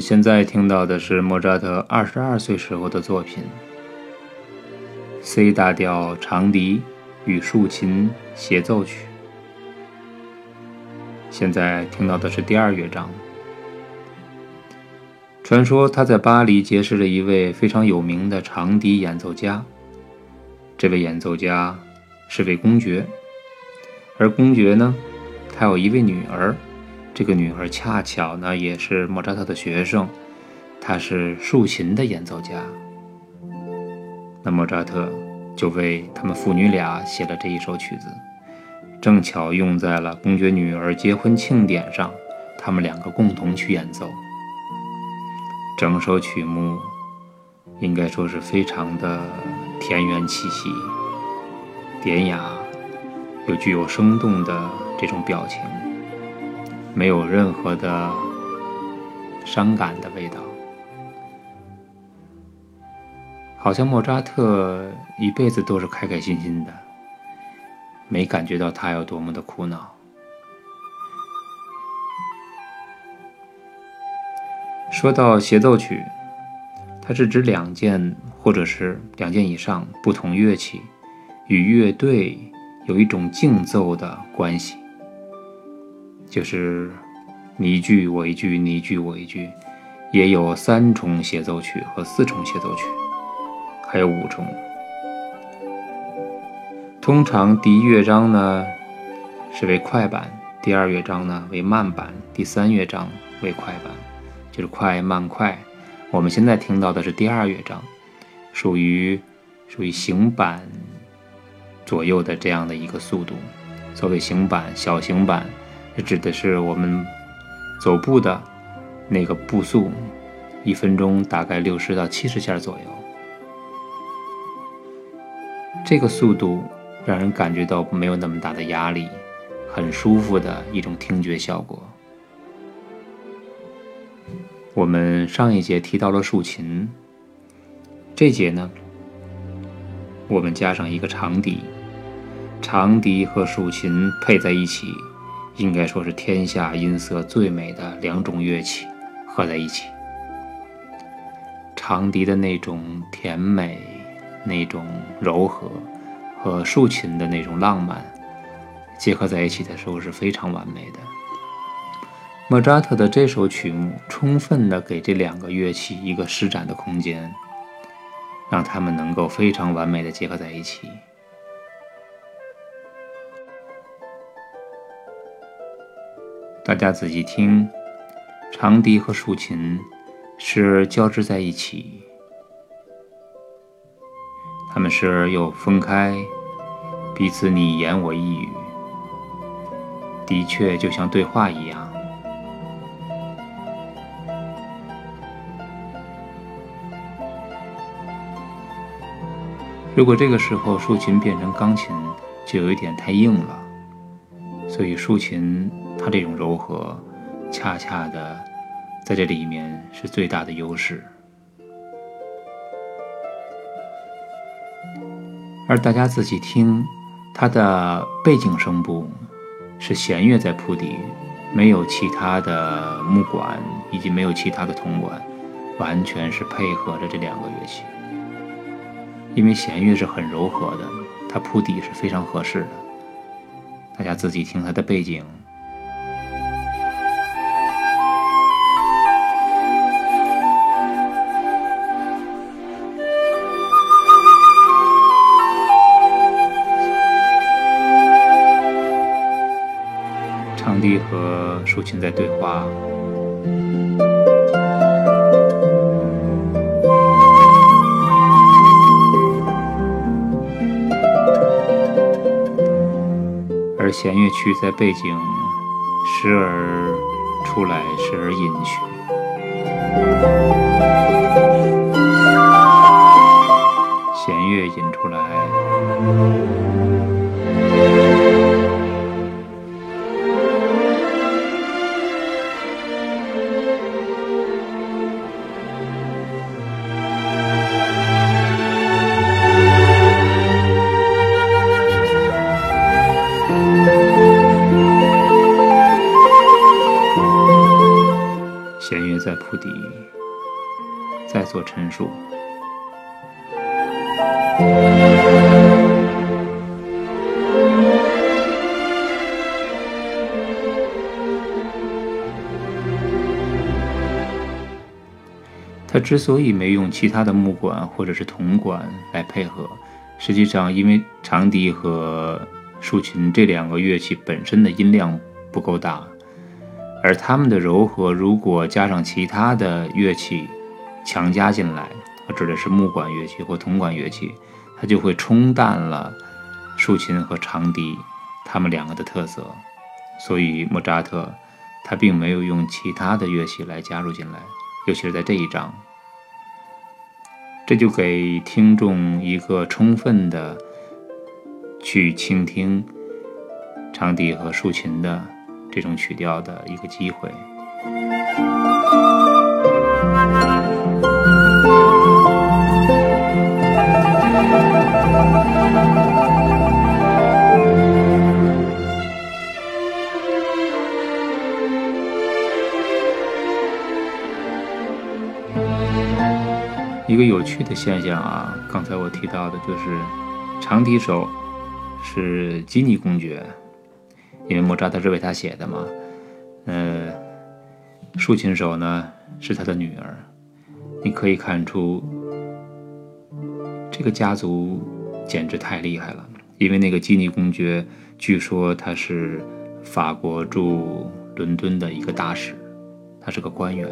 现在听到的是莫扎特二十二岁时候的作品《C 大调长笛与竖琴协奏曲》。现在听到的是第二乐章。传说他在巴黎结识了一位非常有名的长笛演奏家，这位演奏家是位公爵，而公爵呢，他有一位女儿。这个女儿恰巧呢，也是莫扎特的学生，她是竖琴的演奏家。那莫扎特就为他们父女俩写了这一首曲子，正巧用在了公爵女儿结婚庆典上，他们两个共同去演奏。整首曲目应该说是非常的田园气息，典雅又具有生动的这种表情。没有任何的伤感的味道，好像莫扎特一辈子都是开开心心的，没感觉到他有多么的苦恼。说到协奏曲，它是指两件或者是两件以上不同乐器与乐队有一种竞奏的关系。就是你一句我一句，你一句我一句，也有三重协奏曲和四重协奏曲，还有五重。通常第一乐章呢是为快板，第二乐章呢为慢板，第三乐章为快板，就是快慢快。我们现在听到的是第二乐章，属于属于行板左右的这样的一个速度。所谓行板，小行板。这指的是我们走步的那个步速，一分钟大概六十到七十下左右。这个速度让人感觉到没有那么大的压力，很舒服的一种听觉效果。我们上一节提到了竖琴，这节呢，我们加上一个长笛，长笛和竖琴配在一起。应该说是天下音色最美的两种乐器合在一起，长笛的那种甜美、那种柔和，和竖琴的那种浪漫结合在一起的时候是非常完美的。莫扎特的这首曲目充分的给这两个乐器一个施展的空间，让他们能够非常完美的结合在一起。大家仔细听，长笛和竖琴时而交织在一起，他们时而又分开，彼此你言我一语，的确就像对话一样。如果这个时候竖琴变成钢琴，就有一点太硬了，所以竖琴。它这种柔和，恰恰的在这里面是最大的优势。而大家仔细听，它的背景声部是弦乐在铺底，没有其他的木管，以及没有其他的铜管，完全是配合着这两个乐器。因为弦乐是很柔和的，它铺底是非常合适的。大家自己听它的背景。和竖琴在对话，而弦乐曲在背景时而出来，时而隐去，在铺底，再做陈述。他之所以没用其他的木管或者是铜管来配合，实际上因为长笛和竖琴这两个乐器本身的音量不够大，而它们的柔和如果加上其他的乐器强加进来，我指的是木管乐器或铜管乐器，它就会冲淡了竖琴和长笛它们两个的特色。所以莫扎特他并没有用其他的乐器来加入进来。尤其是在这一章，这就给听众一个充分的去倾听长笛和竖琴的这种曲调的一个机会。一个有趣的现象啊，刚才我提到的就是长笛手是吉尼公爵，因为莫扎特是为他写的嘛。呃，竖琴手呢是他的女儿。你可以看出，这个家族简直太厉害了。因为那个基尼公爵，据说他是法国驻伦敦的一个大使，他是个官员。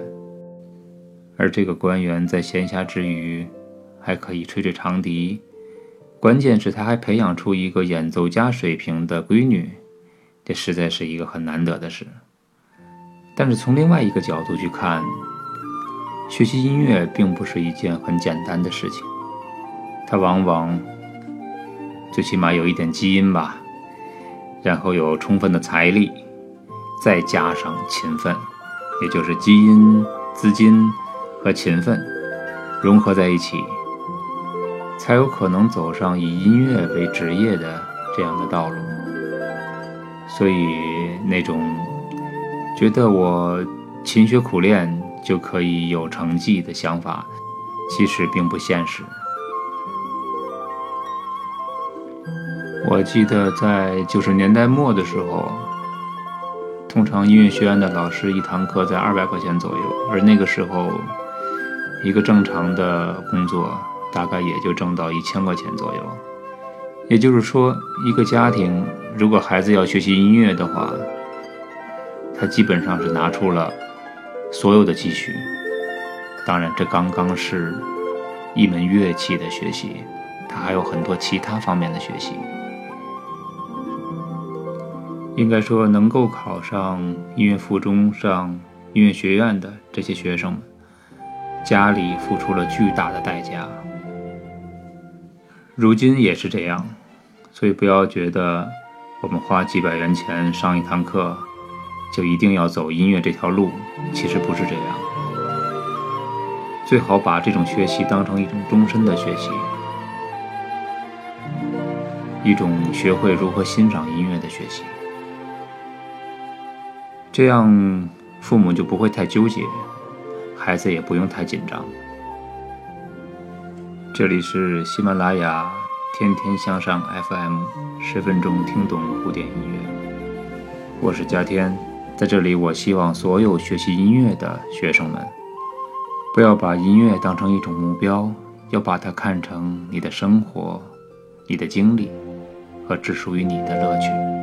而这个官员在闲暇之余，还可以吹吹长笛。关键是他还培养出一个演奏家水平的闺女，这实在是一个很难得的事。但是从另外一个角度去看，学习音乐并不是一件很简单的事情。它往往最起码有一点基因吧，然后有充分的财力，再加上勤奋，也就是基因、资金。和勤奋融合在一起，才有可能走上以音乐为职业的这样的道路。所以，那种觉得我勤学苦练就可以有成绩的想法，其实并不现实。我记得在九十年代末的时候，通常音乐学院的老师一堂课在二百块钱左右，而那个时候。一个正常的工作大概也就挣到一千块钱左右，也就是说，一个家庭如果孩子要学习音乐的话，他基本上是拿出了所有的积蓄。当然，这刚刚是一门乐器的学习，他还有很多其他方面的学习。应该说，能够考上音乐附中、上音乐学院的这些学生们。家里付出了巨大的代价，如今也是这样，所以不要觉得我们花几百元钱上一堂课，就一定要走音乐这条路，其实不是这样。最好把这种学习当成一种终身的学习，一种学会如何欣赏音乐的学习，这样父母就不会太纠结。孩子也不用太紧张。这里是喜马拉雅天天向上 FM，十分钟听懂古典音乐。我是嘉天，在这里，我希望所有学习音乐的学生们，不要把音乐当成一种目标，要把它看成你的生活、你的经历和只属于你的乐趣。